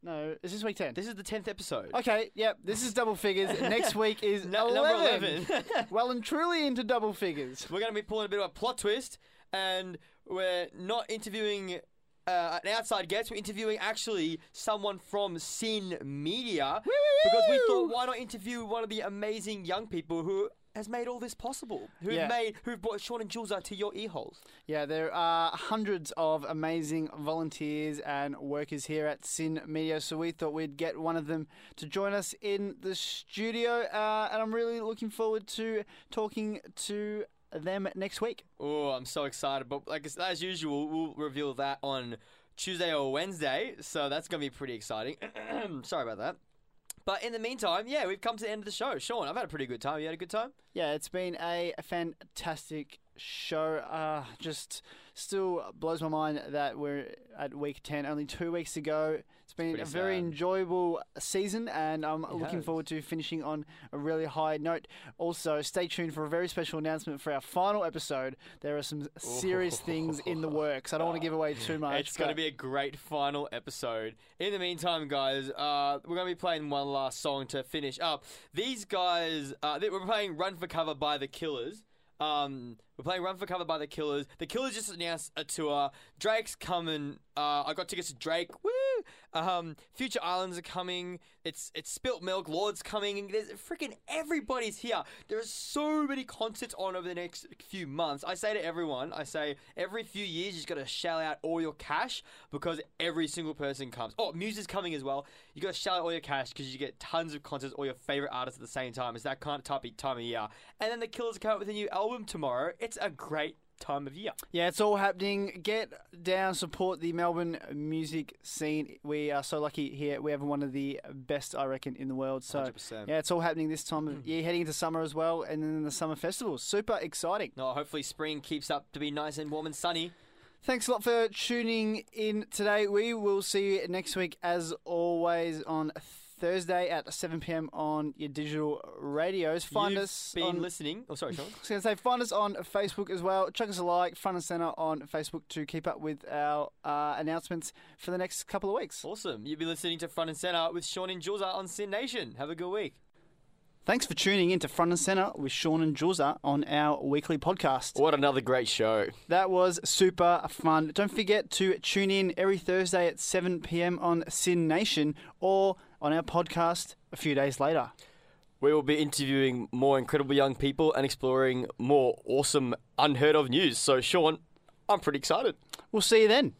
No, is this week ten? This is the 10th episode. Okay, yep, this is double figures. (laughs) Next week is No- 11. number 11. (laughs) well and truly into double figures. We're going to be pulling a bit of a plot twist, and we're not interviewing uh, an outside guest. We're interviewing actually someone from SYN Media because we thought, why not interview one of the amazing young people who has made all this possible, who've Yeah. made, who've brought Sean and Jules out to your ear holes. Yeah, there are hundreds of amazing volunteers and workers here at SYN Media, so we thought we'd get one of them to join us in the studio, uh, and I'm really looking forward to talking to them next week. Oh, I'm so excited! But like as usual, we'll reveal that on Tuesday or Wednesday, so that's going to be pretty exciting. (clears throat) Sorry about that. But in the meantime, yeah, we've come to the end of the show. Sean, I've had a pretty good time. You had a good time? Yeah, it's been a fantastic show. Uh, just still blows my mind that we're at week 10, only two weeks to go. It's been pretty a very sad. enjoyable season, and I'm looking has. forward to finishing on a really high note. Also, stay tuned for a very special announcement for our final episode. There are some serious (laughs) things in the works. I don't want to give away too (laughs) much. It's going to be a great final episode. In the meantime, guys, uh, we're going to be playing one last song to finish up. These guys, uh, we're playing "Run for Cover" by the Killers. Um, we're playing "Run for Cover" by the Killers. The Killers just announced a tour. Drake's coming. Uh, I got tickets to Drake. Woo! Um, Future Islands are coming. It's it's Spilt Milk. Lorde's coming. There's freaking everybody's here. There are so many concerts on over the next few months. I say to everyone, I say every few years you just got to shell out all your cash because every single person comes. Oh, Muse is coming as well. You got to shell out all your cash because you get tons of concerts, all your favorite artists at the same time. It's that kind of type of time of year. And then the Killers come out with a new album tomorrow. It's a great time of year. Yeah, it's all happening. Get down, support the Melbourne music scene. We are so lucky here. We have one of the best, I reckon, in the world. So 100%. yeah, it's all happening this time of mm. year, heading into summer as well, and then the summer festivals. Super exciting. No, hopefully spring keeps up to be nice and warm and sunny. Thanks a lot for tuning in today. We will see you next week, as always, on Thursday at 7 p.m. on your digital radios. Find You've us been on. listening. Oh, sorry, Sean. (laughs) I was going to say, find us on Facebook as well. Chuck us a like, front and centre on Facebook to keep up with our uh, announcements for the next couple of weeks. Awesome. You've been listening to Front and Center with Sean and Jules on SYN Nation. Have a good week. Thanks for tuning in to Front and Centre with Sean and Julza on our weekly podcast. What another great show. That was super fun. Don't forget to tune in every Thursday at 7 p.m. on SYN Nation or on our podcast a few days later. We will be interviewing more incredible young people and exploring more awesome, unheard of news. So, Sean, I'm pretty excited. We'll see you then.